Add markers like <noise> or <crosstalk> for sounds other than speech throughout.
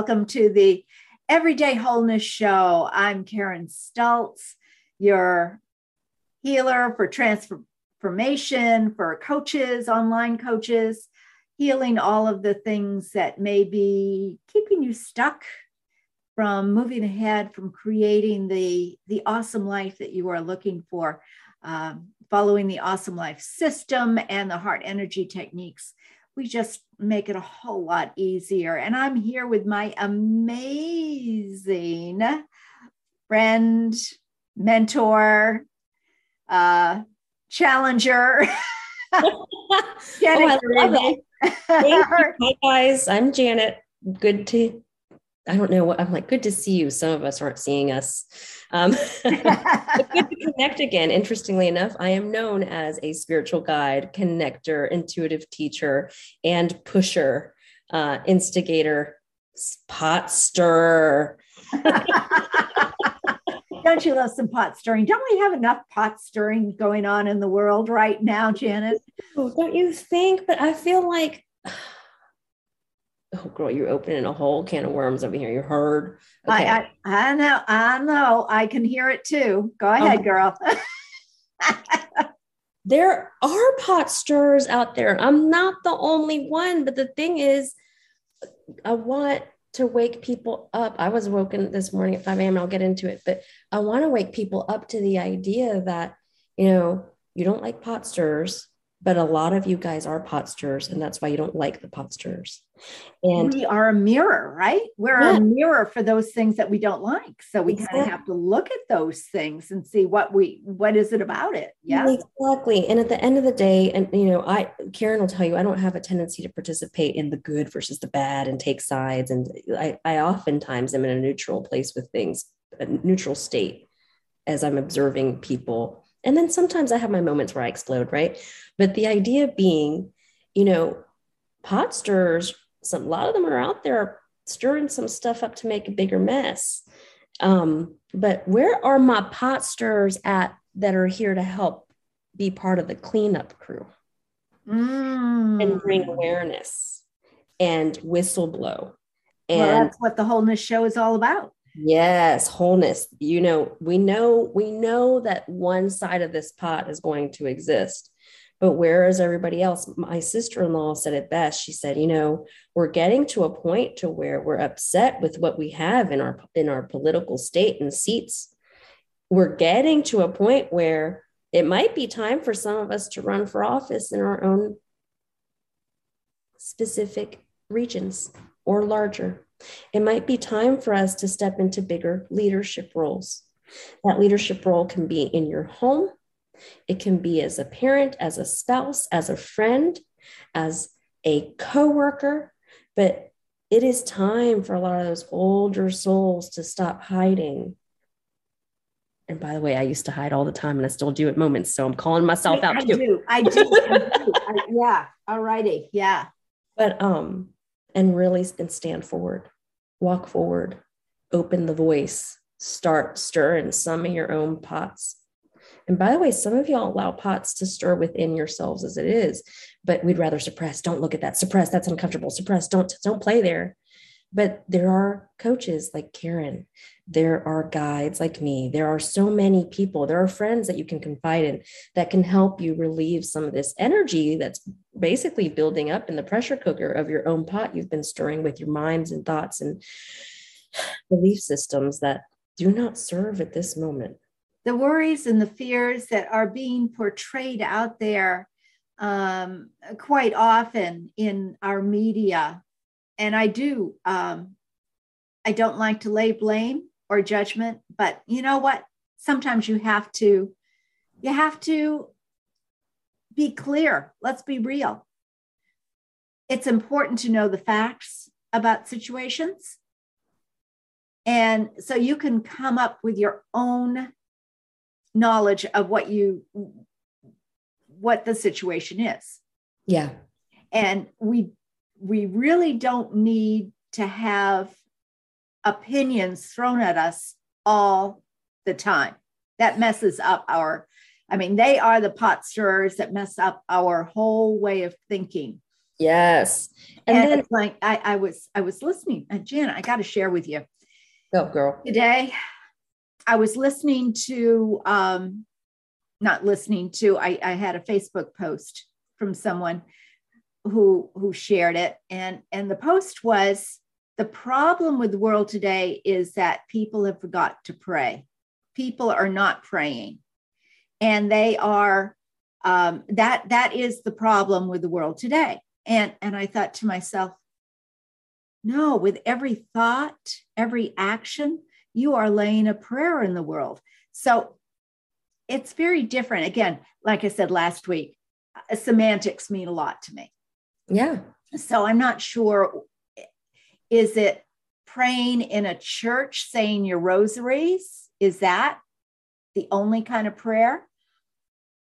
Welcome to the Everyday Wholeness Show. I'm Karen Stultz, your healer for transformation, for coaches, online coaches, healing all of the things that may be keeping you stuck from moving ahead, from creating the, the awesome life that you are looking for, um, following the awesome life system and the heart energy techniques we just make it a whole lot easier. And I'm here with my amazing friend, mentor, uh, challenger. <laughs> <laughs> oh, I love it. Hi guys, <laughs> I'm Janet. Good to I don't know what I'm like. Good to see you. Some of us aren't seeing us. Um, <laughs> good to connect again. Interestingly enough, I am known as a spiritual guide, connector, intuitive teacher, and pusher, uh, instigator, pot stirrer. <laughs> Don't you love some pot stirring? Don't we have enough pot stirring going on in the world right now, Janet? Oh, don't you think? But I feel like girl, you're opening a whole can of worms over here. You heard? Okay. I, I, I know, I know. I can hear it too. Go oh. ahead, girl. <laughs> there are pot stirrers out there. I'm not the only one, but the thing is, I want to wake people up. I was woken this morning at 5 a.m. I'll get into it, but I want to wake people up to the idea that, you know, you don't like pot stirrers but a lot of you guys are pot stirrers and that's why you don't like the pot stirrers and we are a mirror right? We're yeah. a mirror for those things that we don't like. So we exactly. kind of have to look at those things and see what we what is it about it? Yeah. Exactly. And at the end of the day and you know i karen will tell you i don't have a tendency to participate in the good versus the bad and take sides. And i, I oftentimes am in a neutral place with things a neutral state as i'm observing people and then sometimes I have my moments where I explode, right? But the idea being, you know, pot stirrers, some, a lot of them are out there stirring some stuff up to make a bigger mess. Um, but where are my pot stirrers at that are here to help be part of the cleanup crew mm. and bring awareness and whistleblow? And well, that's what the wholeness show is all about. Yes, wholeness. You know, we know we know that one side of this pot is going to exist. But where is everybody else? My sister-in-law said it best. She said, you know, we're getting to a point to where we're upset with what we have in our in our political state and seats. We're getting to a point where it might be time for some of us to run for office in our own specific regions or larger. It might be time for us to step into bigger leadership roles. That leadership role can be in your home, it can be as a parent, as a spouse, as a friend, as a coworker, but it is time for a lot of those older souls to stop hiding. And by the way, I used to hide all the time and I still do at moments. So I'm calling myself out I too. Do. I do. I do. I, yeah. All righty. Yeah. <laughs> But um, and really and stand forward, walk forward, open the voice, start stirring some of your own pots. And by the way, some of y'all allow pots to stir within yourselves as it is, but we'd rather suppress. Don't look at that. Suppress. That's uncomfortable. Suppress. Don't don't play there. But there are coaches like Karen. There are guides like me. There are so many people. There are friends that you can confide in that can help you relieve some of this energy that's basically building up in the pressure cooker of your own pot you've been stirring with your minds and thoughts and belief systems that do not serve at this moment. The worries and the fears that are being portrayed out there um, quite often in our media and I do. Um, I don't like to lay blame or judgment, but you know what? Sometimes you have to, you have to be clear. Let's be real. It's important to know the facts about situations. And so you can come up with your own knowledge of what you what the situation is. Yeah. And we we really don't need to have opinions thrown at us all the time. That messes up our, I mean, they are the pot stirrers that mess up our whole way of thinking. Yes. And, and then like I, I was I was listening, Jan, I got to share with you. Go, girl. Today, I was listening to um not listening to, I, I had a Facebook post from someone who who shared it. And and the post was the problem with the world today is that people have forgot to pray. People are not praying. And they are um, that that is the problem with the world today and and i thought to myself no with every thought every action you are laying a prayer in the world so it's very different again like i said last week uh, semantics mean a lot to me yeah so i'm not sure is it praying in a church saying your rosaries is that the only kind of prayer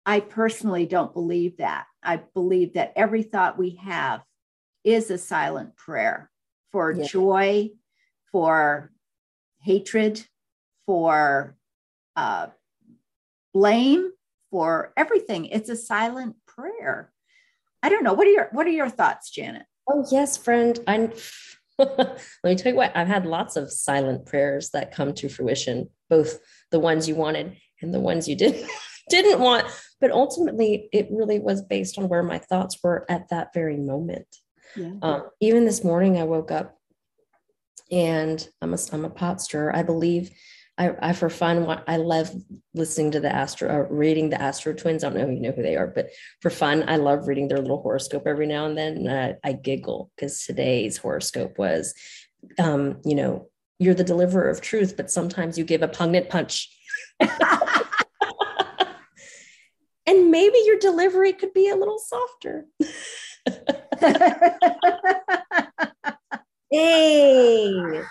I personally don't believe that. I believe that every thought we have is a silent prayer for yeah. joy, for hatred, for uh, blame, for everything. It's a silent prayer. I don't know. What are your What are your thoughts, Janet? Oh yes, friend. I'm. <laughs> Let me tell you what. I've had lots of silent prayers that come to fruition, both the ones you wanted and the ones you didn't <laughs> didn't want but ultimately it really was based on where my thoughts were at that very moment yeah. um, even this morning i woke up and i'm a, I'm a pot stirrer i believe I, I for fun i love listening to the astro uh, reading the astro twins. I don't know if you know who they are but for fun i love reading their little horoscope every now and then and I, I giggle because today's horoscope was um, you know you're the deliverer of truth but sometimes you give a pungent punch. <laughs> And maybe your delivery could be a little softer. <laughs> <laughs> hey,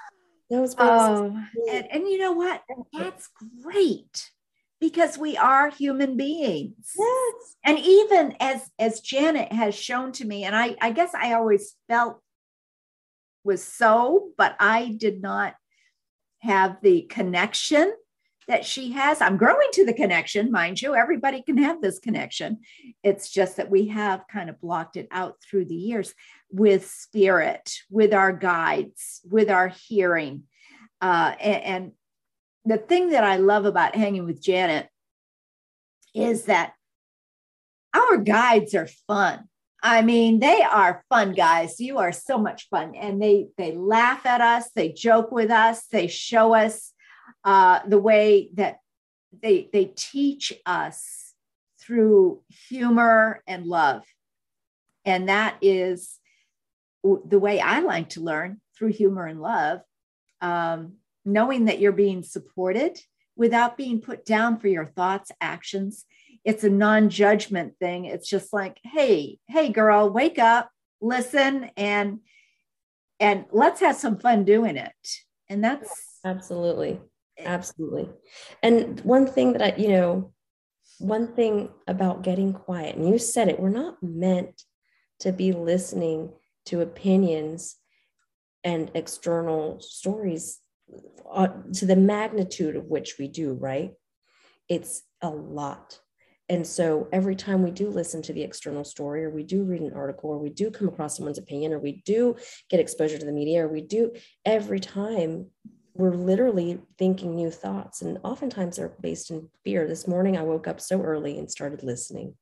was oh, and, and you know what? That's great because we are human beings. Yes. And even as as Janet has shown to me, and I, I guess I always felt was so, but I did not have the connection that she has. I'm growing to the connection, mind you. Everybody can have this connection. It's just that we have kind of blocked it out through the years with spirit, with our guides, with our hearing. Uh, and, and the thing that I love about hanging with Janet is that our guides are fun. I mean, they are fun guys. You are so much fun. And they they laugh at us, they joke with us, they show us uh, the way that they they teach us through humor and love and that is the way i like to learn through humor and love um, knowing that you're being supported without being put down for your thoughts actions. It's a non-judgment thing. It's just like hey hey girl wake up listen and and let's have some fun doing it. And that's absolutely. Absolutely. And one thing that I, you know, one thing about getting quiet, and you said it, we're not meant to be listening to opinions and external stories uh, to the magnitude of which we do, right? It's a lot. And so every time we do listen to the external story, or we do read an article, or we do come across someone's opinion, or we do get exposure to the media, or we do, every time we're literally thinking new thoughts and oftentimes they're based in fear this morning i woke up so early and started listening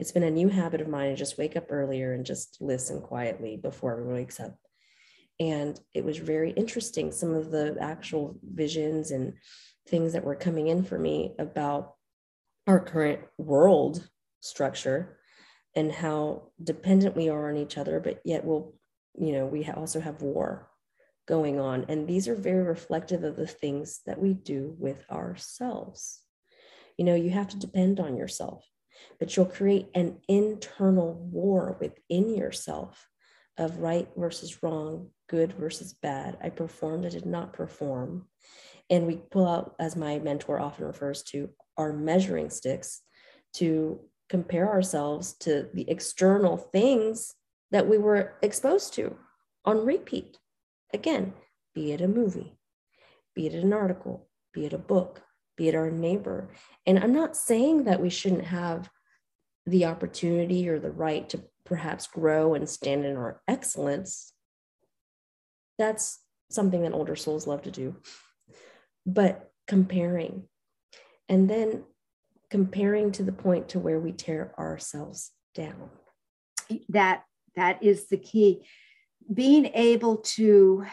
it's been a new habit of mine to just wake up earlier and just listen quietly before everyone wakes up and it was very interesting some of the actual visions and things that were coming in for me about our current world structure and how dependent we are on each other but yet we'll you know we also have war going on. And these are very reflective of the things that we do with ourselves. You know, you have to depend on yourself, but you'll create an internal war within yourself of right versus wrong, good versus bad. I performed, I did not perform. And we pull out, as my mentor often refers to, our measuring sticks to compare ourselves to the external things that we were exposed to on repeat. Again, be it a movie, be it an article, be it a book, be it our neighbor. And I'm not saying that we shouldn't have the opportunity or the right to perhaps grow and stand in our excellence, that's something that older souls love to do. But comparing and then comparing to the point to where we tear ourselves down. That that is the key. Being able to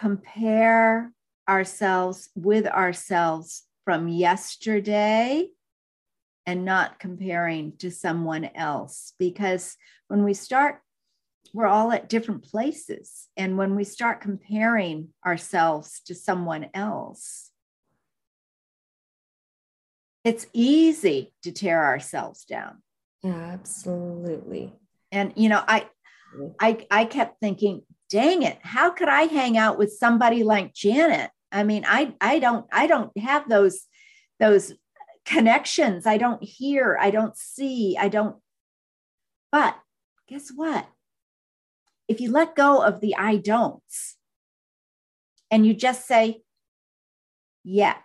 compare ourselves with ourselves from yesterday and not comparing to someone else. Because when we start, we're all at different places. And when we start comparing ourselves to someone else, it's easy to tear ourselves down. Absolutely. And you know, I I I kept thinking, dang it, how could I hang out with somebody like Janet? I mean, I I don't I don't have those those connections. I don't hear, I don't see, I don't. But guess what? If you let go of the I don'ts and you just say, yet,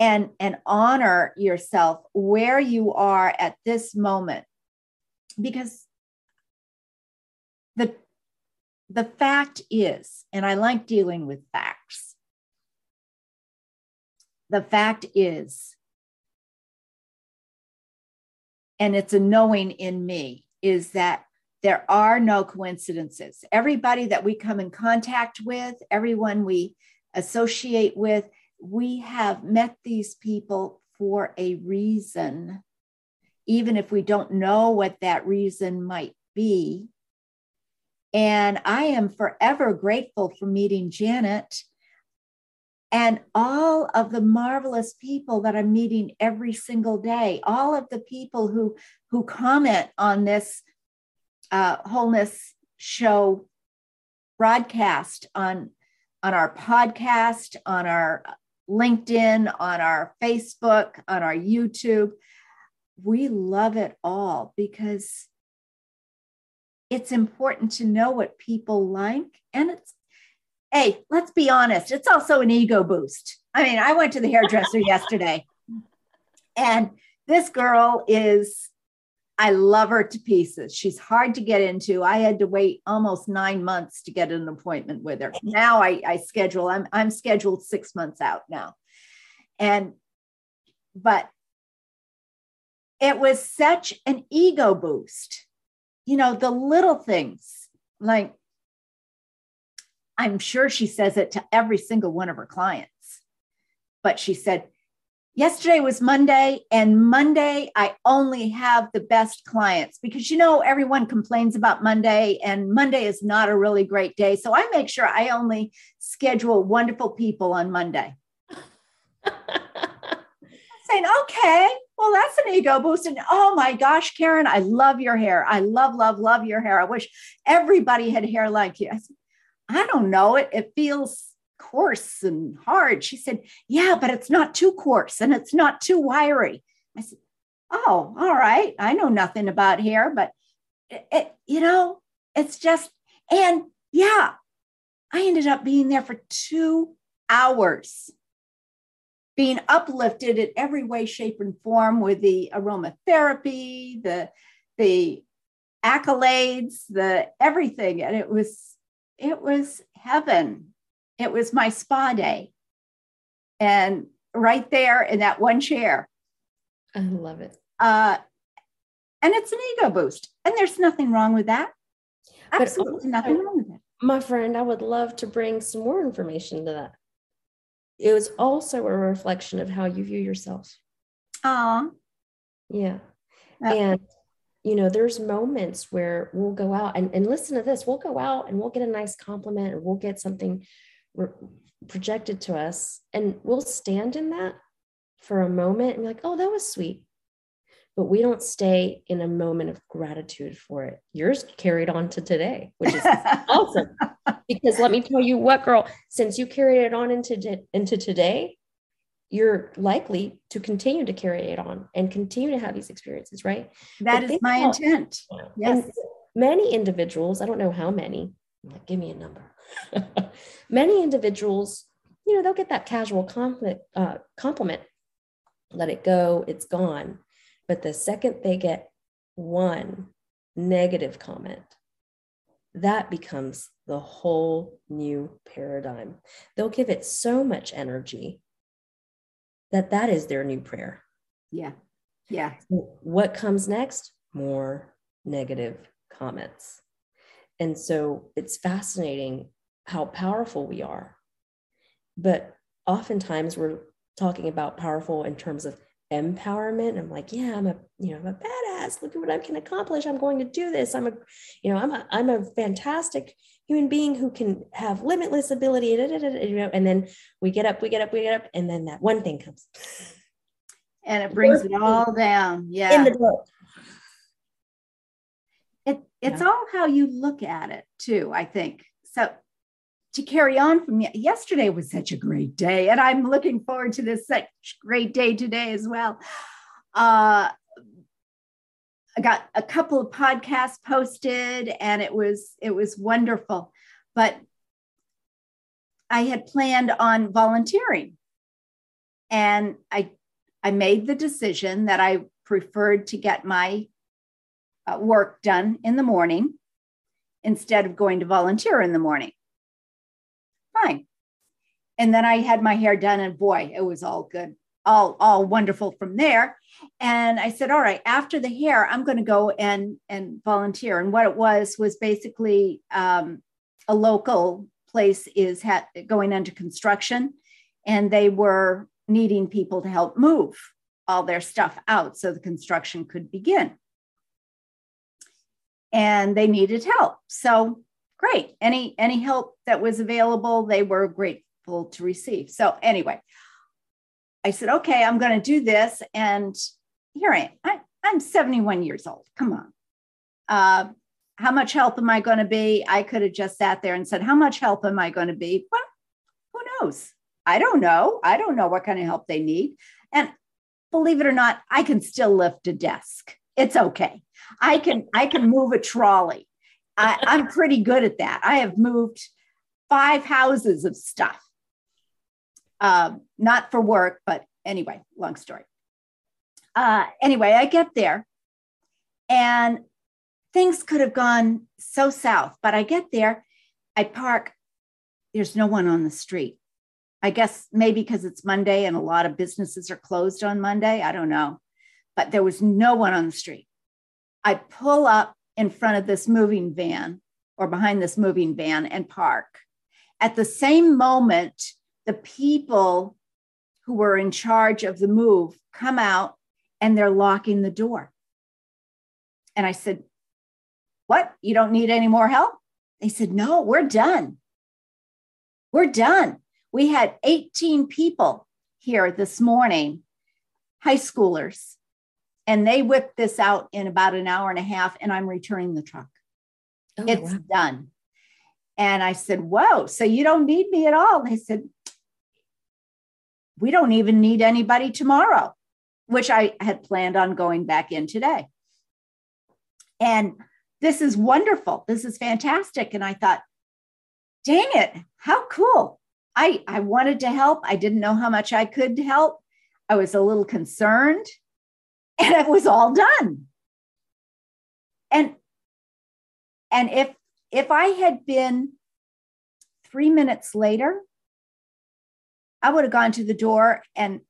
and and honor yourself where you are at this moment because the the fact is and i like dealing with facts the fact is and it's a knowing in me is that there are no coincidences everybody that we come in contact with everyone we associate with we have met these people for a reason, even if we don't know what that reason might be. And I am forever grateful for meeting Janet and all of the marvelous people that I'm meeting every single day, all of the people who, who comment on this uh, wholeness show broadcast on, on our podcast, on our LinkedIn, on our Facebook, on our YouTube. We love it all because it's important to know what people like. And it's, hey, let's be honest, it's also an ego boost. I mean, I went to the hairdresser <laughs> yesterday, and this girl is I love her to pieces. She's hard to get into. I had to wait almost nine months to get an appointment with her. Now I, I schedule, I'm, I'm scheduled six months out now. And, but it was such an ego boost. You know, the little things like, I'm sure she says it to every single one of her clients, but she said, yesterday was Monday, and Monday I only have the best clients because you know everyone complains about Monday, and Monday is not a really great day. So I make sure I only schedule wonderful people on Monday. <laughs> Saying, okay, well, that's an ego boost. And oh my gosh, Karen, I love your hair. I love, love, love your hair. I wish everybody had hair like you. I said, I don't know. It, it feels coarse and hard. She said, Yeah, but it's not too coarse and it's not too wiry. I said, Oh, all right. I know nothing about hair, but it, it, you know, it's just, and yeah, I ended up being there for two hours, being uplifted in every way, shape, and form with the aromatherapy, the, the accolades, the everything. And it was, it was heaven it was my spa day. And right there in that one chair. I love it. Uh, and it's an ego boost. And there's nothing wrong with that. Absolutely also, nothing wrong with it. My friend, I would love to bring some more information to that. It was also a reflection of how you view yourself. Oh. Yeah. And you know, there's moments where we'll go out and, and listen to this. We'll go out and we'll get a nice compliment or we'll get something re- projected to us and we'll stand in that for a moment and be like oh that was sweet but we don't stay in a moment of gratitude for it. Yours carried on to today which is <laughs> awesome. Because let me tell you what girl since you carried it on into into today you're likely to continue to carry it on and continue to have these experiences right? That but is my about, intent. Yes. Many individuals i don't know how many like, give me a number. <laughs> Many individuals, you know, they'll get that casual compliment, uh, compliment. Let it go, it's gone. But the second they get one negative comment, that becomes the whole new paradigm. They'll give it so much energy that that is their new prayer. Yeah. Yeah. What comes next? More negative comments. And so it's fascinating how powerful we are. But oftentimes we're talking about powerful in terms of empowerment. I'm like, yeah, I'm a, you know, I'm a badass. Look at what I can accomplish. I'm going to do this. I'm a, you know, I'm a, I'm a fantastic human being who can have limitless ability. Da, da, da, you know, and then we get up, we get up, we get up, and then that one thing comes. And it brings it all down. Yeah. In the book. It, it's yeah. all how you look at it too, I think. So to carry on from yesterday was such a great day, and I'm looking forward to this such great day today as well. Uh, I got a couple of podcasts posted, and it was it was wonderful. But I had planned on volunteering, and I I made the decision that I preferred to get my uh, work done in the morning instead of going to volunteer in the morning fine. And then I had my hair done, and boy, it was all good, all all wonderful from there. And I said, all right, after the hair, I'm going to go and and volunteer. And what it was was basically um, a local place is ha- going under construction, and they were needing people to help move all their stuff out so the construction could begin. And they needed help. So great. Any any help that was available, they were grateful to receive. So anyway, I said, okay, I'm going to do this, and here I am. I, I'm 71 years old. Come on. Uh, how much help am I going to be? I could have just sat there and said, how much help am I going to be? Well, who knows? I don't know. I don't know what kind of help they need. And believe it or not, I can still lift a desk. It's okay. I can I can move a trolley. I, I'm pretty good at that. I have moved five houses of stuff. Um, not for work, but anyway, long story. Uh, anyway, I get there and things could have gone so south, but I get there, I park, there's no one on the street. I guess maybe because it's Monday and a lot of businesses are closed on Monday. I don't know, but there was no one on the street. I pull up in front of this moving van or behind this moving van and park. At the same moment, the people who were in charge of the move come out and they're locking the door. And I said, What? You don't need any more help? They said, No, we're done. We're done. We had 18 people here this morning, high schoolers, and they whipped this out in about an hour and a half and i'm returning the truck. Oh, it's wow. done. And i said whoa so you don't need me at all? They said we don't even need anybody tomorrow which i had planned on going back in today. And this is wonderful. This is fantastic. And i thought dang it how cool. I i wanted to help. I didn't know how much i could help. I was a little concerned and it was all done. And and if if i had been three minutes later i would have gone to the door and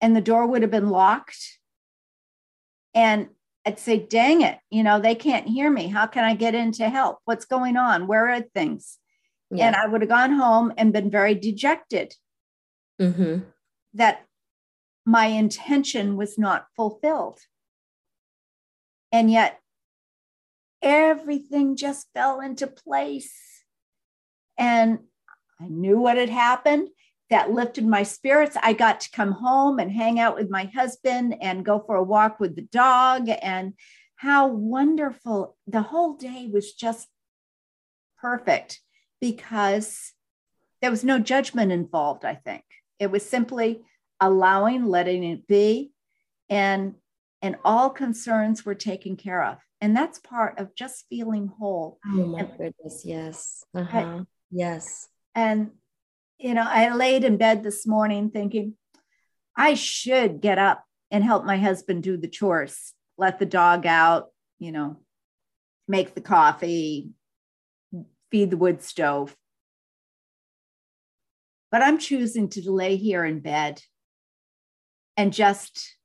and the door would have been locked. And i'd say dang it you know they can't hear me. How can i get in to help? What's going on? Where are things? Yeah. and i would have gone home and been very dejected. Mm-hmm. that my intention was not fulfilled. And yet, everything just fell into place. And I knew what had happened. That lifted my spirits. I got to come home and hang out with my husband and go for a walk with the dog. And how wonderful the whole day was just perfect because there was no judgment involved, I think. It was simply allowing, letting it be, and and all concerns were taken care of. And that's part of just feeling whole. Oh my and, goodness, yes. Uh-huh. I, yes. And you know, I laid in bed this morning thinking, I should get up and help my husband do the chores, let the dog out, you know, make the coffee, feed the wood stove. But I'm choosing to lay here in bed and just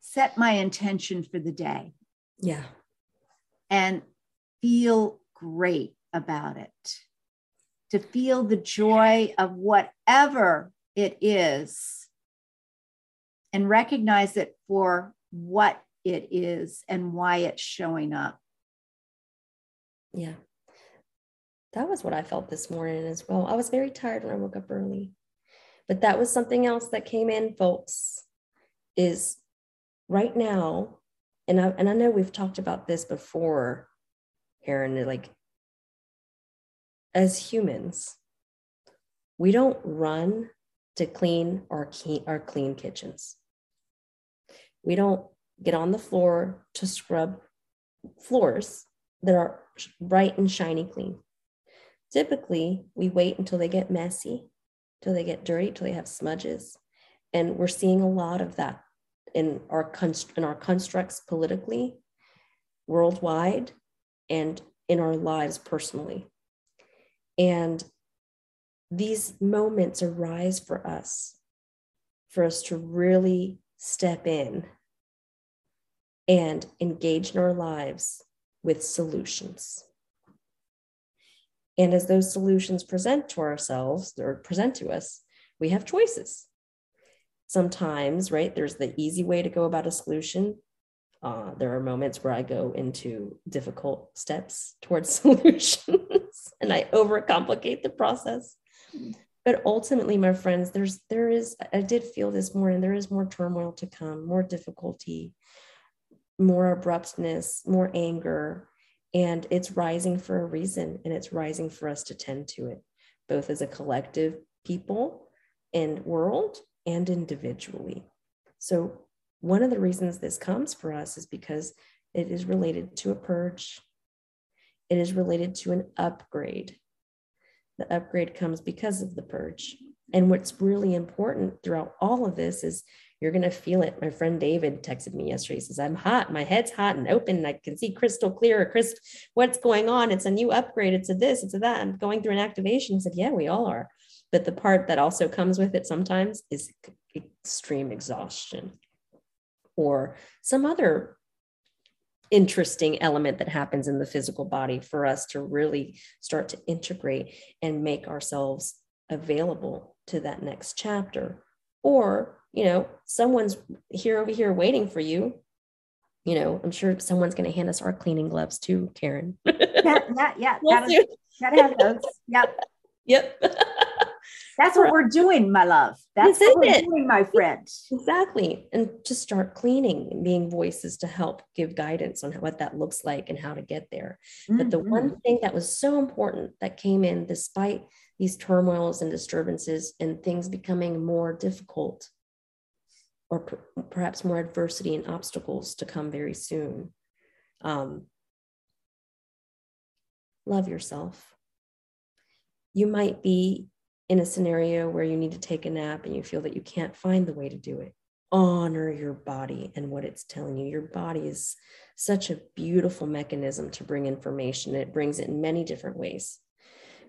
set my intention for the day. Yeah. And feel great about it. To feel the joy of whatever it is and recognize it for what it is and why it's showing up. Yeah. That was what I felt this morning as well. I was very tired when I woke up early. But that was something else that came in, folks, is right now, and I, and I know we've talked about this before, Karen, like as humans, we don't run to clean our, key, our clean kitchens. We don't get on the floor to scrub floors that are bright and shiny clean. Typically, we wait until they get messy, till they get dirty, till they have smudges. And we're seeing a lot of that in our const- in our constructs politically, worldwide, and in our lives personally. And these moments arise for us, for us to really step in and engage in our lives with solutions. And as those solutions present to ourselves or present to us, we have choices. Sometimes, right, there's the easy way to go about a solution. Uh, there are moments where I go into difficult steps towards <laughs> solutions and I overcomplicate the process. But ultimately, my friends, there's there is I did feel this morning there is more turmoil to come, more difficulty, more abruptness, more anger, and it's rising for a reason and it's rising for us to tend to it, both as a collective people and world and individually. So, one of the reasons this comes for us is because it is related to a purge, it is related to an upgrade. The upgrade comes because of the purge. And what's really important throughout all of this is you're going to feel it. My friend David texted me yesterday. He says, I'm hot. My head's hot and open. And I can see crystal clear. Crystal, what's going on? It's a new upgrade. It's a this, it's a that. I'm going through an activation. He said, Yeah, we all are. But the part that also comes with it sometimes is extreme exhaustion or some other interesting element that happens in the physical body for us to really start to integrate and make ourselves available to that next chapter or you know someone's here over here waiting for you you know i'm sure someone's going to hand us our cleaning gloves too karen yeah yeah yeah gotta, gotta have those yep yep <laughs> That's what we're doing, my love. That's what we're it. doing, my friend. Exactly. And just start cleaning and being voices to help give guidance on what that looks like and how to get there. Mm-hmm. But the one mm-hmm. thing that was so important that came in despite these turmoils and disturbances and things becoming more difficult or per- perhaps more adversity and obstacles to come very soon. Um, love yourself. You might be in a scenario where you need to take a nap and you feel that you can't find the way to do it, honor your body and what it's telling you. Your body is such a beautiful mechanism to bring information. It brings it in many different ways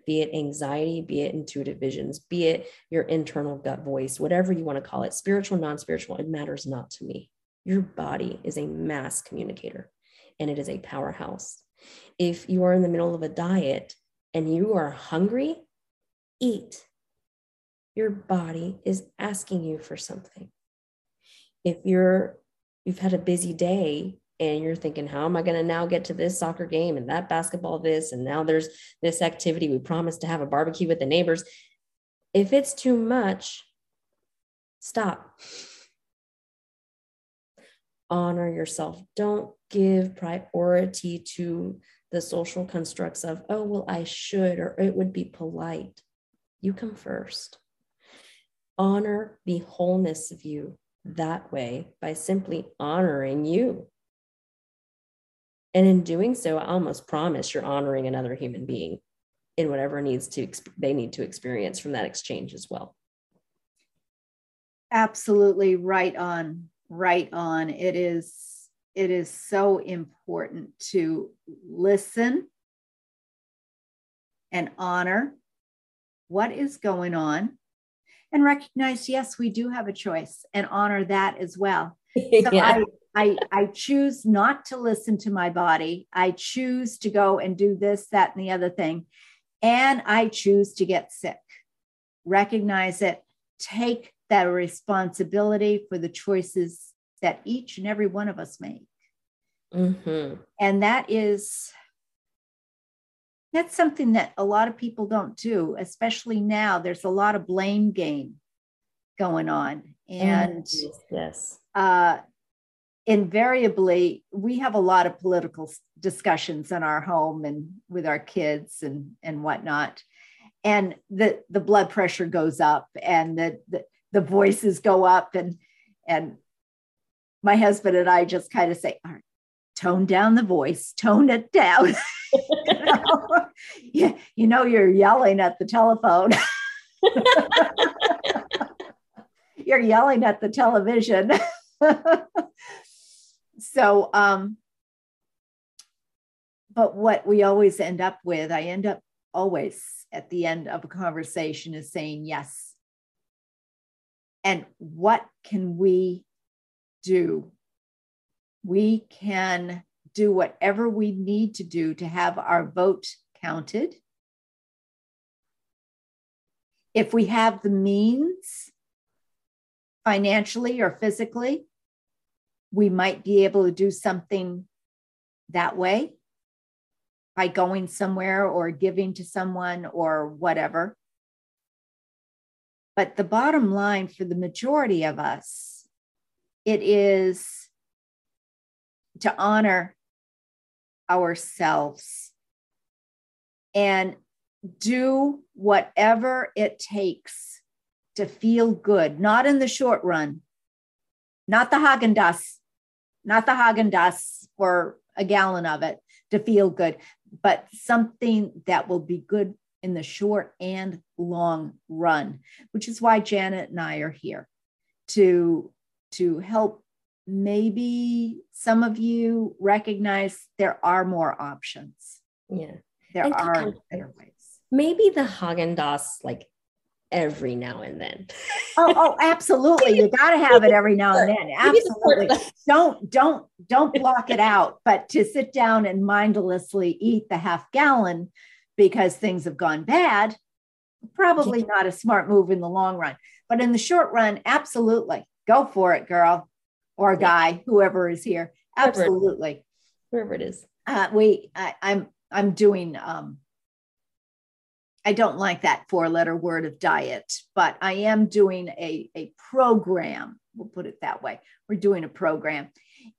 be it anxiety, be it intuitive visions, be it your internal gut voice, whatever you want to call it, spiritual, non spiritual, it matters not to me. Your body is a mass communicator and it is a powerhouse. If you are in the middle of a diet and you are hungry, eat your body is asking you for something. If you're you've had a busy day and you're thinking, how am I going to now get to this soccer game and that basketball this and now there's this activity we promised to have a barbecue with the neighbors. If it's too much, stop. Honor yourself. Don't give priority to the social constructs of, oh, well, I should, or it would be polite. You come first honor the wholeness of you that way by simply honoring you. And in doing so, I almost promise you're honoring another human being in whatever needs to they need to experience from that exchange as well. absolutely right on, right on. It is it is so important to listen and honor what is going on and recognize yes we do have a choice and honor that as well <laughs> so yeah. I, I i choose not to listen to my body i choose to go and do this that and the other thing and i choose to get sick recognize it take that responsibility for the choices that each and every one of us make mm-hmm. and that is that's something that a lot of people don't do, especially now. There's a lot of blame game going on. And yes, uh, invariably, we have a lot of political discussions in our home and with our kids and, and whatnot. And the, the blood pressure goes up and the, the, the voices go up and, and my husband and I just kind of say, all right, tone down the voice, tone it down. <laughs> you, know? you know you're yelling at the telephone. <laughs> you're yelling at the television. <laughs> so um but what we always end up with, I end up always at the end of a conversation is saying yes. And what can we do we can do whatever we need to do to have our vote counted. If we have the means, financially or physically, we might be able to do something that way by going somewhere or giving to someone or whatever. But the bottom line for the majority of us, it is to honor ourselves and do whatever it takes to feel good, not in the short run, not the Haagen Dazs, not the Haagen Dazs for a gallon of it to feel good, but something that will be good in the short and long run, which is why Janet and I are here to to help maybe some of you recognize there are more options. Yeah. There and are better ways. Maybe the Haagen Dazs like every now and then. oh, oh, <laughs> absolutely. You got to have it every now and then. Absolutely. don't don't don't block it out, but to sit down and mindlessly eat the half gallon because things have gone bad, probably not a smart move in the long run. But in the short run, absolutely. Go for it, girl or guy, whoever is here. Absolutely. Whoever it is. Uh, we, I, I'm, I'm doing. Um, I don't like that four-letter word of diet, but I am doing a a program. We'll put it that way. We're doing a program,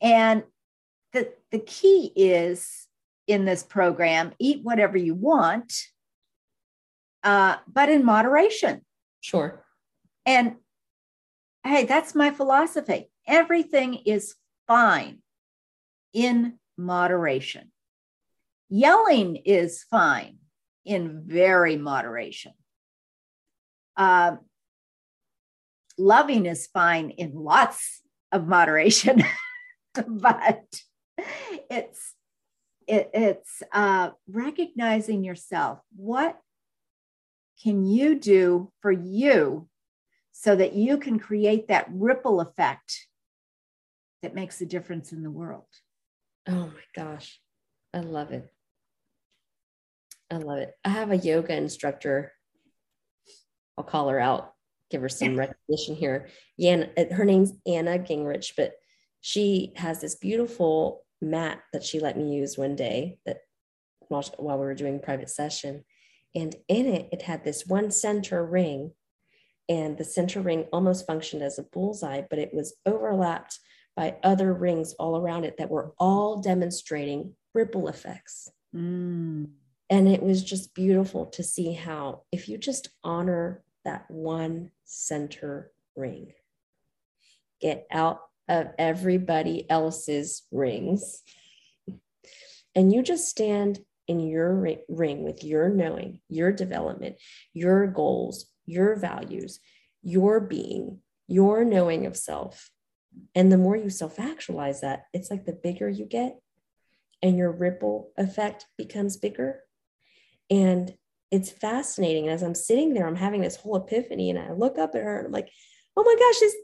and the the key is in this program: eat whatever you want, uh, but in moderation. Sure. And hey, that's my philosophy everything is fine in moderation. Yelling is fine in very moderation. Uh, loving is fine in lots of moderation, <laughs> but it's it, it's uh, recognizing yourself. What can you do for you so that you can create that ripple effect that makes a difference in the world. Oh my gosh. I love it. I love it. I have a yoga instructor. I'll call her out, give her some <laughs> recognition here. Yan, uh, her name's Anna Gingrich, but she has this beautiful mat that she let me use one day that while, while we were doing private session. And in it, it had this one center ring, and the center ring almost functioned as a bullseye, but it was overlapped by other rings all around it that were all demonstrating ripple effects. Mm. And it was just beautiful to see how, if you just honor that one center ring, get out of everybody else's rings, and you just stand in your ring with your knowing, your development, your goals, your values, your being, your knowing of self. And the more you self actualize that, it's like the bigger you get and your ripple effect becomes bigger. And it's fascinating. As I'm sitting there, I'm having this whole epiphany and I look up at her and I'm like, oh my gosh, this,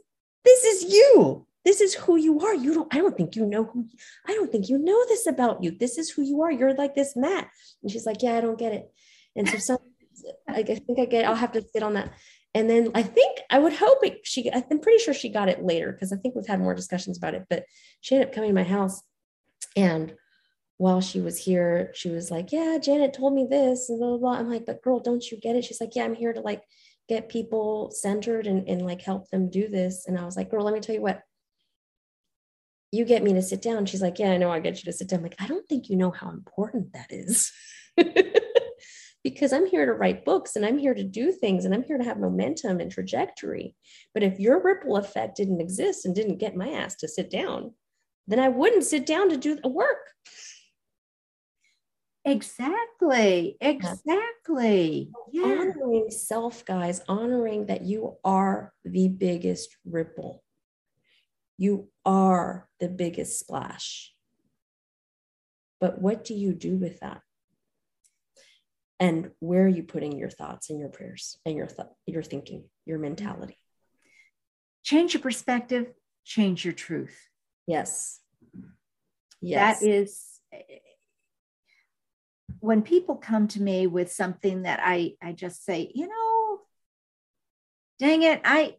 this is you. This is who you are. You don't, I don't think you know who, I don't think you know this about you. This is who you are. You're like this Matt. And she's like, yeah, I don't get it. And so some, I think I get, I'll have to sit on that. And then I think I would hope it, she, I'm pretty sure she got it later because I think we've had more discussions about it, but she ended up coming to my house and while she was here, she was like, Yeah, Janet told me this and blah, blah, blah. I'm like, But girl, don't you get it? She's like, Yeah, I'm here to like get people centered and, and like help them do this. And I was like, Girl, let me tell you what, you get me to sit down. She's like, Yeah, I know I get you to sit down. I'm like, I don't think you know how important that is. <laughs> because I'm here to write books and I'm here to do things and I'm here to have momentum and trajectory. But if your ripple effect didn't exist and didn't get my ass to sit down, then I wouldn't sit down to do the work. Exactly. Exactly. Yeah. Honoring self, guys, honoring that you are the biggest ripple. You are the biggest splash. But what do you do with that? And where are you putting your thoughts and your prayers and your th- your thinking, your mentality? Change your perspective, change your truth. Yes. Yes. That is when people come to me with something that I, I just say, you know, dang it, I,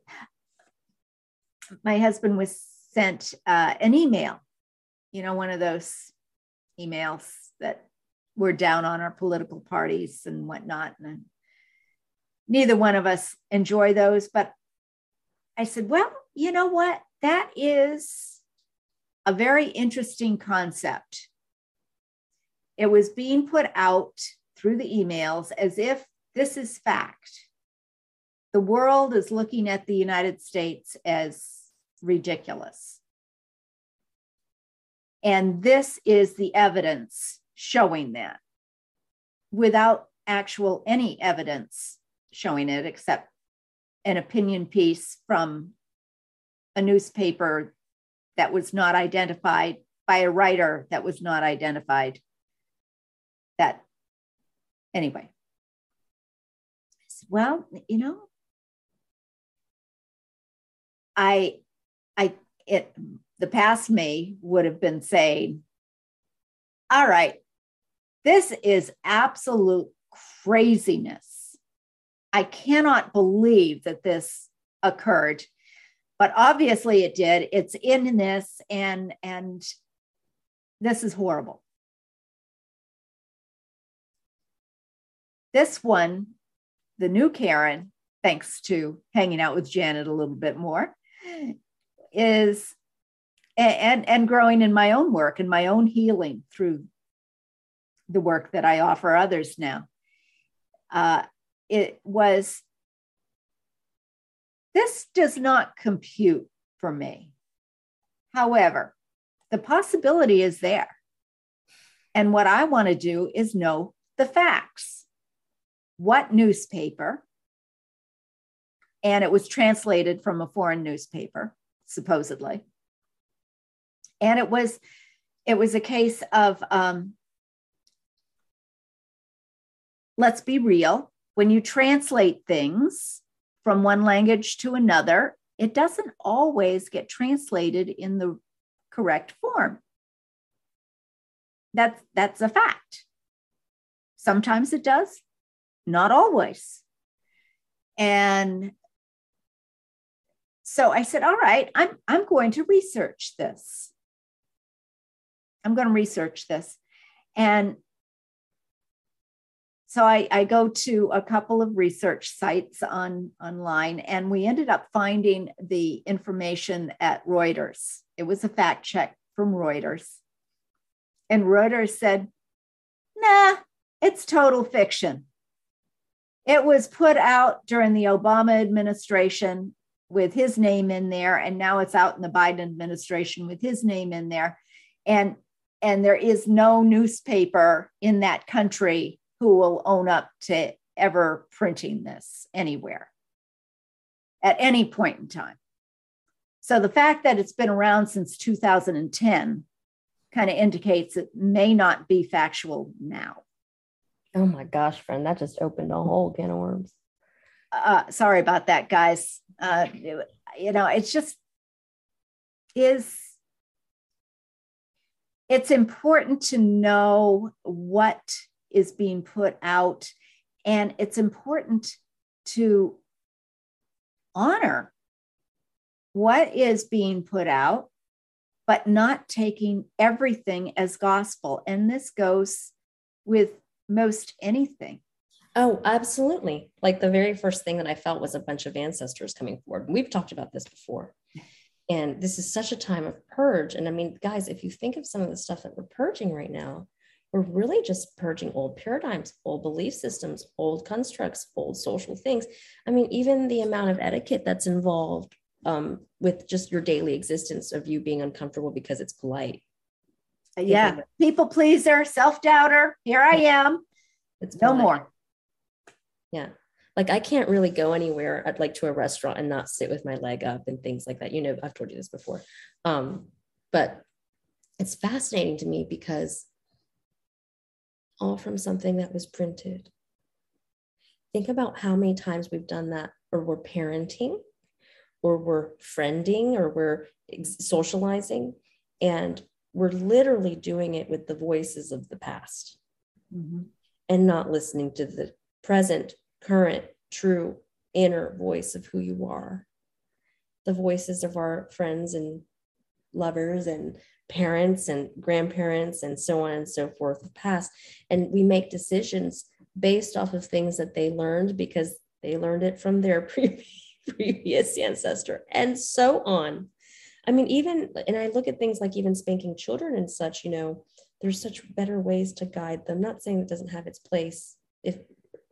my husband was sent uh, an email, you know, one of those emails that we're down on our political parties and whatnot. And neither one of us enjoy those. But I said, well, you know what? That is a very interesting concept it was being put out through the emails as if this is fact. The world is looking at the United States as ridiculous. And this is the evidence showing that without actual any evidence showing it except an opinion piece from a newspaper that was not identified by a writer that was not identified that anyway. Well, you know, I, I, it, the past me would have been saying, all right, this is absolute craziness. I cannot believe that this occurred, but obviously it did. It's in this, and and this is horrible. This one, the new Karen, thanks to hanging out with Janet a little bit more, is and and growing in my own work and my own healing through the work that I offer others now. Uh, it was this does not compute for me. However, the possibility is there. And what I want to do is know the facts what newspaper, and it was translated from a foreign newspaper, supposedly. And it was it was a case of um, let's be real. When you translate things from one language to another, it doesn't always get translated in the correct form. That's that's a fact. Sometimes it does, not always. And so I said, all right, I'm, I'm going to research this. I'm going to research this. And so I, I, go to a couple of research sites on online and we ended up finding the information at reuters it was a fact check from reuters and reuters said nah it's total fiction it was put out during the Obama administration with his name in there, and now it's out in the Biden administration with his name in there. And and there is no newspaper in that country who will own up to ever printing this anywhere at any point in time. So the fact that it's been around since 2010 kind of indicates it may not be factual now. Oh my gosh, friend, that just opened a whole can of worms. Uh, sorry about that, guys. Uh, you know, it's just is it's important to know what is being put out and it's important to honor what is being put out but not taking everything as gospel and this goes with most anything Oh, absolutely. Like the very first thing that I felt was a bunch of ancestors coming forward. We've talked about this before. And this is such a time of purge. And I mean, guys, if you think of some of the stuff that we're purging right now, we're really just purging old paradigms, old belief systems, old constructs, old social things. I mean, even the amount of etiquette that's involved um, with just your daily existence of you being uncomfortable because it's polite. Yeah, people pleaser, self doubter. Here I am. It's no more. Yeah like I can't really go anywhere at like to a restaurant and not sit with my leg up and things like that. You know, I've told you this before. Um, but it's fascinating to me because all from something that was printed. Think about how many times we've done that, or we're parenting, or we're friending, or we're socializing, and we're literally doing it with the voices of the past mm-hmm. and not listening to the present current, true inner voice of who you are. The voices of our friends and lovers and parents and grandparents and so on and so forth of past. And we make decisions based off of things that they learned because they learned it from their <laughs> previous ancestor and so on. I mean, even, and I look at things like even spanking children and such, you know, there's such better ways to guide them. Not saying it doesn't have its place if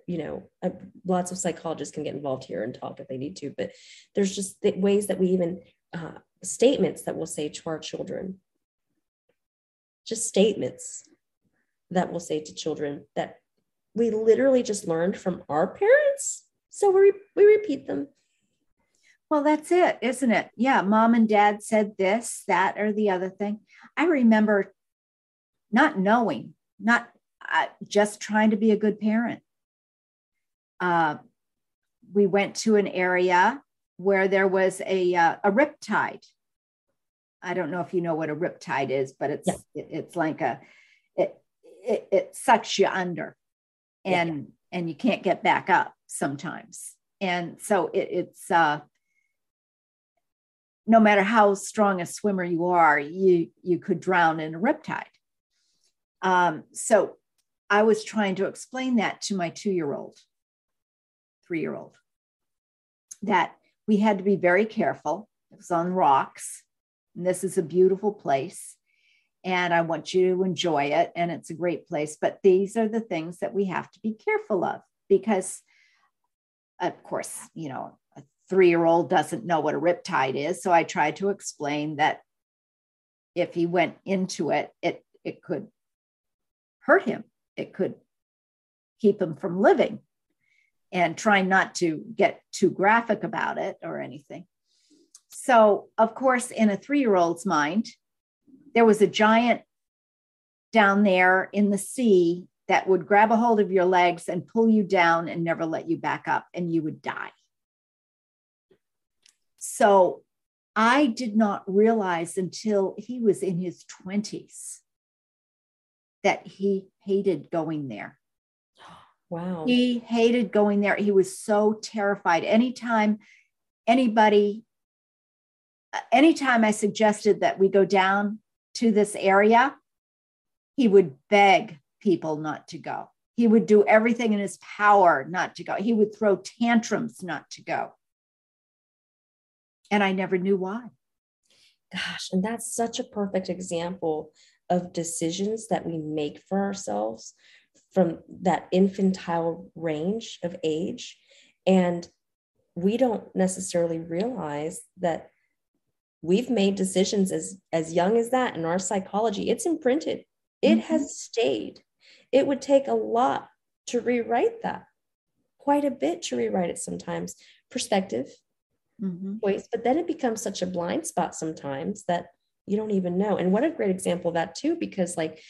you know uh, lots of psychologists can get involved here and talk if they need to but there's just ways that we even uh, statements that we'll say to our children. Just statements that we'll say to children that we literally just learned from our parents. So we, we repeat them well that's it isn't it yeah mom and dad said this that or the other thing i remember not knowing not uh, just trying to be a good parent uh, we went to an area where there was a, uh, a riptide. I don't know if you know what a riptide is, but it's yeah. it, it's like a it, it, it sucks you under, and yeah. and you can't get back up sometimes. And so it, it's uh, no matter how strong a swimmer you are, you you could drown in a riptide. Um, so I was trying to explain that to my two year old three year old, that we had to be very careful. It was on rocks. And this is a beautiful place. And I want you to enjoy it. And it's a great place. But these are the things that we have to be careful of because, of course, you know, three year old doesn't know what a riptide is. So I tried to explain that if he went into it, it, it could hurt him, it could keep him from living and trying not to get too graphic about it or anything. So, of course, in a three year old's mind, there was a giant down there in the sea that would grab a hold of your legs and pull you down and never let you back up, and you would die. So, I did not realize until he was in his 20s that he hated going there <gasps> Wow. He hated going there. He was so terrified. Anytime anybody, uh, anytime I suggested that we go down to this area, he would beg people not to go. He would do everything in his power not to go. He would throw tantrums not to go. And I never knew why. Gosh, and that's such a perfect example of decisions that we make for ourselves from that infantile range of age. And we don't necessarily realize that we've made decisions as, as young as that in our psychology. It's imprinted, it mm-hmm. has stayed. It would take a lot to rewrite that, quite a bit to rewrite it sometimes. Perspective, mm-hmm. but then it becomes such a blind spot sometimes that you don't even know. And what a great example of that too, because like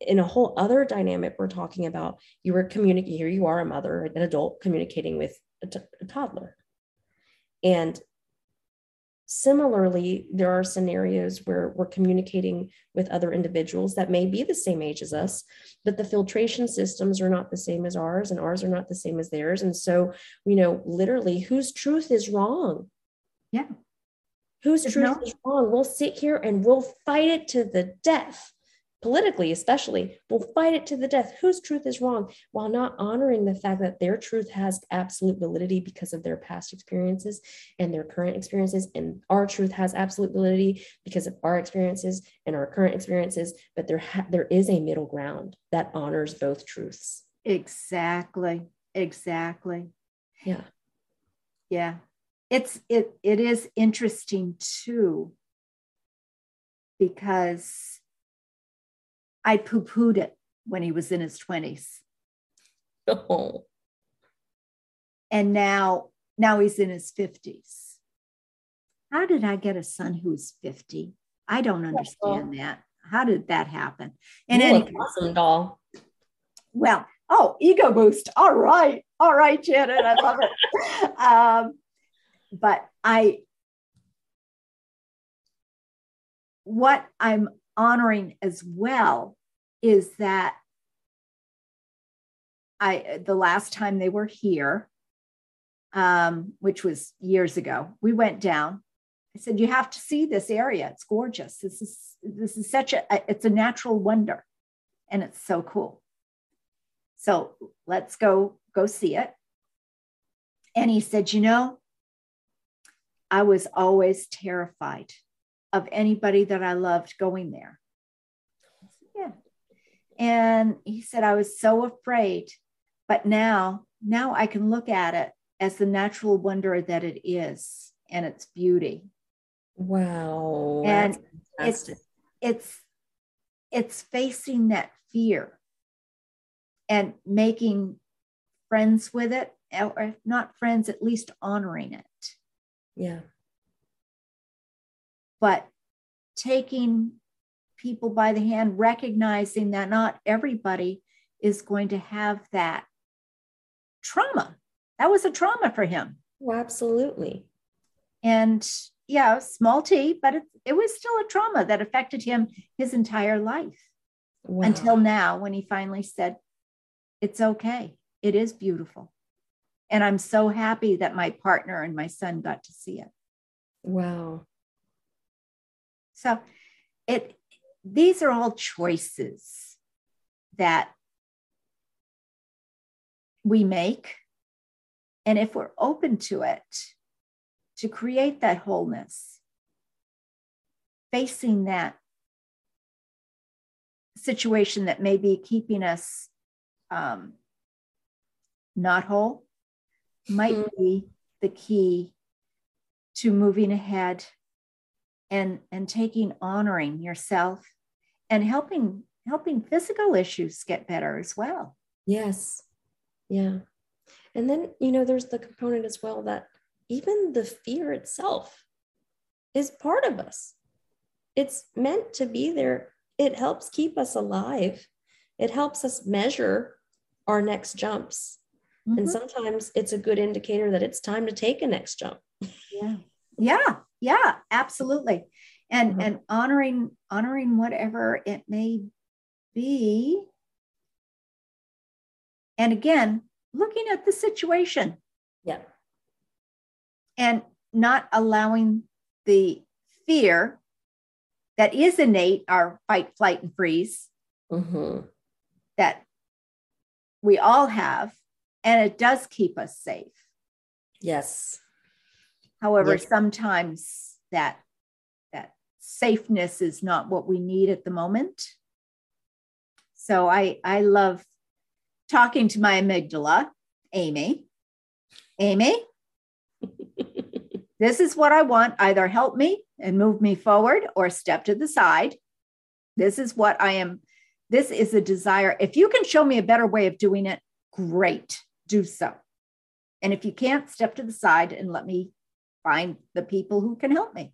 in a whole other dynamic we're talking about, you were communicating, here you are a mother, an adult communicating with a, t- a toddler. And Similarly, there are scenarios where we're communicating with other individuals that may be the same age as us, but the filtration systems are not the same as ours, and ours are not the same as theirs. And so, you know, literally, whose truth is wrong? Yeah. Whose truth is wrong? We'll sit here and we'll fight it to the death politically especially will fight it to the death. Whose truth is wrong? While not honoring the fact that their truth has absolute validity because of their past experiences and their current experiences and our truth has absolute validity because of our experiences and our current experiences but there ha- there is a middle ground that honors both truths. Exactly. Exactly. Yeah. Yeah. It's it it is interesting too because I poo pooed it when he was in his 20s. Oh. <laughs> And now, now he's in his 50s. How did I get a son who's 50? I don't understand oh. that. How did that happen? And any awesome doll. Well, oh, ego boost. All right. All right, Janet. I love it. <laughs> um, but I, what I'm honoring as well is that I the last time they were here, um, which was years ago, we went down. I said, "You have to see this area. It's gorgeous. This is this is such a it's a natural wonder, and it's so cool. So let's go go see it." And he said, "You know, I was always terrified of anybody that I loved going there. And he said, I was so afraid, but now, now I can look at it as the natural wonder that it is and its beauty. Wow. And it's, it's, it's facing that fear and making friends with it, or if not friends, at least honoring it. Yeah but taking people by the hand, recognizing that not everybody is going to have that trauma. That was a trauma for him. Oh, absolutely. And yeah, small t, but it, it was still a trauma that affected him his entire life wow. until now when he finally said, It's okay. It is beautiful. And I'm so happy that my partner and my son got to see it. Wow. So it these are all choices that we make. And if we're open to it, to create that wholeness, facing that situation that may be keeping us um, not whole, might mm-hmm. be the key to moving ahead and and taking honoring yourself and helping helping physical issues get better as well. Yes. Yeah. And then you know there's the component as well that even the fear itself is part of us. It's meant to be there. It helps keep us alive. It helps us measure our next jumps. Mm-hmm. and sometimes it's a good indicator that it's time to take a next jump. Yeah. Yeah. Yeah. Absolutely and mm-hmm. and honoring honoring whatever it may be and again looking at the situation yeah and not allowing the fear that is innate our fight flight and freeze mm-hmm. that we all have and it does keep us safe yes However, yes. sometimes that that safeness is not what we need at the moment. So I I love talking to my amygdala, Amy. Amy, <laughs> this is what I want. Either help me and move me forward or step to the side. This is what I am. This is a desire. If you can show me a better way of doing it, great, do so. And if you can't, step to the side and let me find the people who can help me.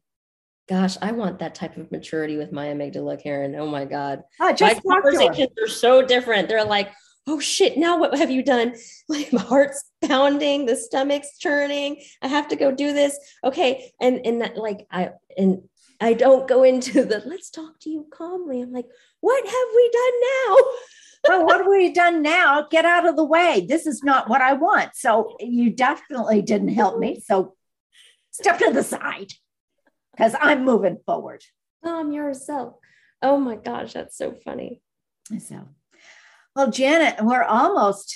Gosh, I want that type of maturity with my amygdala, Karen. Oh my God. Ah, just my conversations are so different. They're like, oh shit, now what have you done? <laughs> My heart's pounding, the stomach's churning. I have to go do this. Okay. And and that like I and I don't go into the let's talk to you calmly. I'm like, what have we done now? <laughs> well, what have we <laughs> done now? Get out of the way. This is not what I want. So you definitely didn't help me. So step to the side because I'm moving forward. Calm yourself. Oh my gosh, that's so funny. So well, Janet, we're almost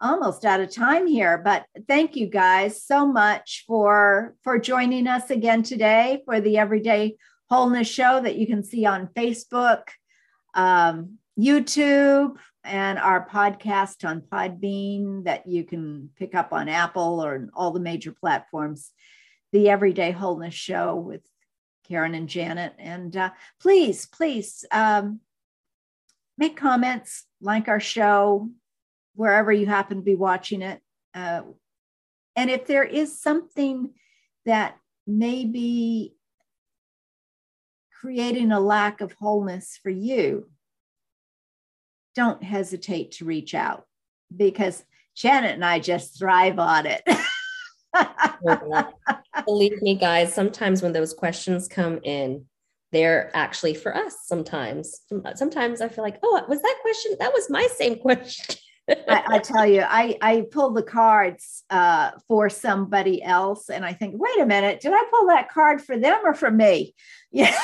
almost out of time here, but thank you guys so much for for joining us again today for the Everyday Wholeness Show that you can see on Facebook, um, YouTube, and our podcast on Podbean that you can pick up on Apple or all the major platforms. The Everyday Wholeness Show with Karen and Janet, and uh, please, please. Um, make comments, like our show, wherever you happen to be watching it. Uh, and if there is something that may be creating a lack of wholeness for you, don't hesitate to reach out because Janet and I just thrive on it. <laughs> <laughs> Believe me, guys, sometimes when those questions come in, they're actually for us sometimes. Sometimes I feel like, oh, was that question? That was my same question. I, I, <laughs> tell you, I, I pull the cards uh, for somebody else, and I think, wait a minute, did I pull that card for them or for me? <laughs> Yeah,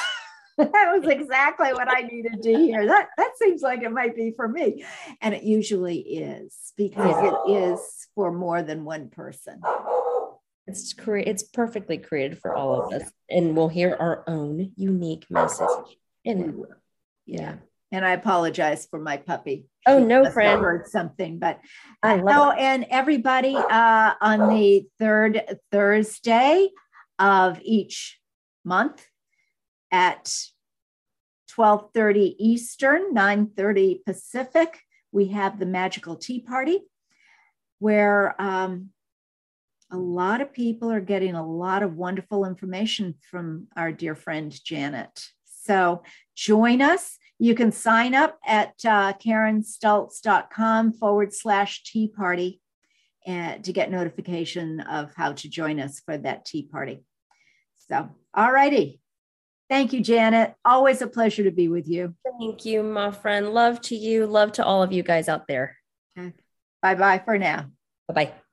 that was exactly what I needed to hear. That that seems like it might be for me, and it usually is because it is for more than one person. It's cre- it's perfectly created for all of us, and we'll hear our own unique message. And yeah, and I apologize for my puppy. Oh she no, friend, heard something, but I know. And everybody, uh, on the third Thursday of each month at 12:30 Eastern, 9:30 Pacific, we have the magical tea party, where um, a lot of people are getting a lot of wonderful information from our dear friend Janet. So join us. You can sign up at uh, karenstultz.com forward slash tea party uh, to get notification of how to join us for that tea party. So, all righty. Thank you, Janet. Always a pleasure to be with you. Thank you, my friend. Love to you. Love to all of you guys out there. Okay. Bye bye for now. Bye bye.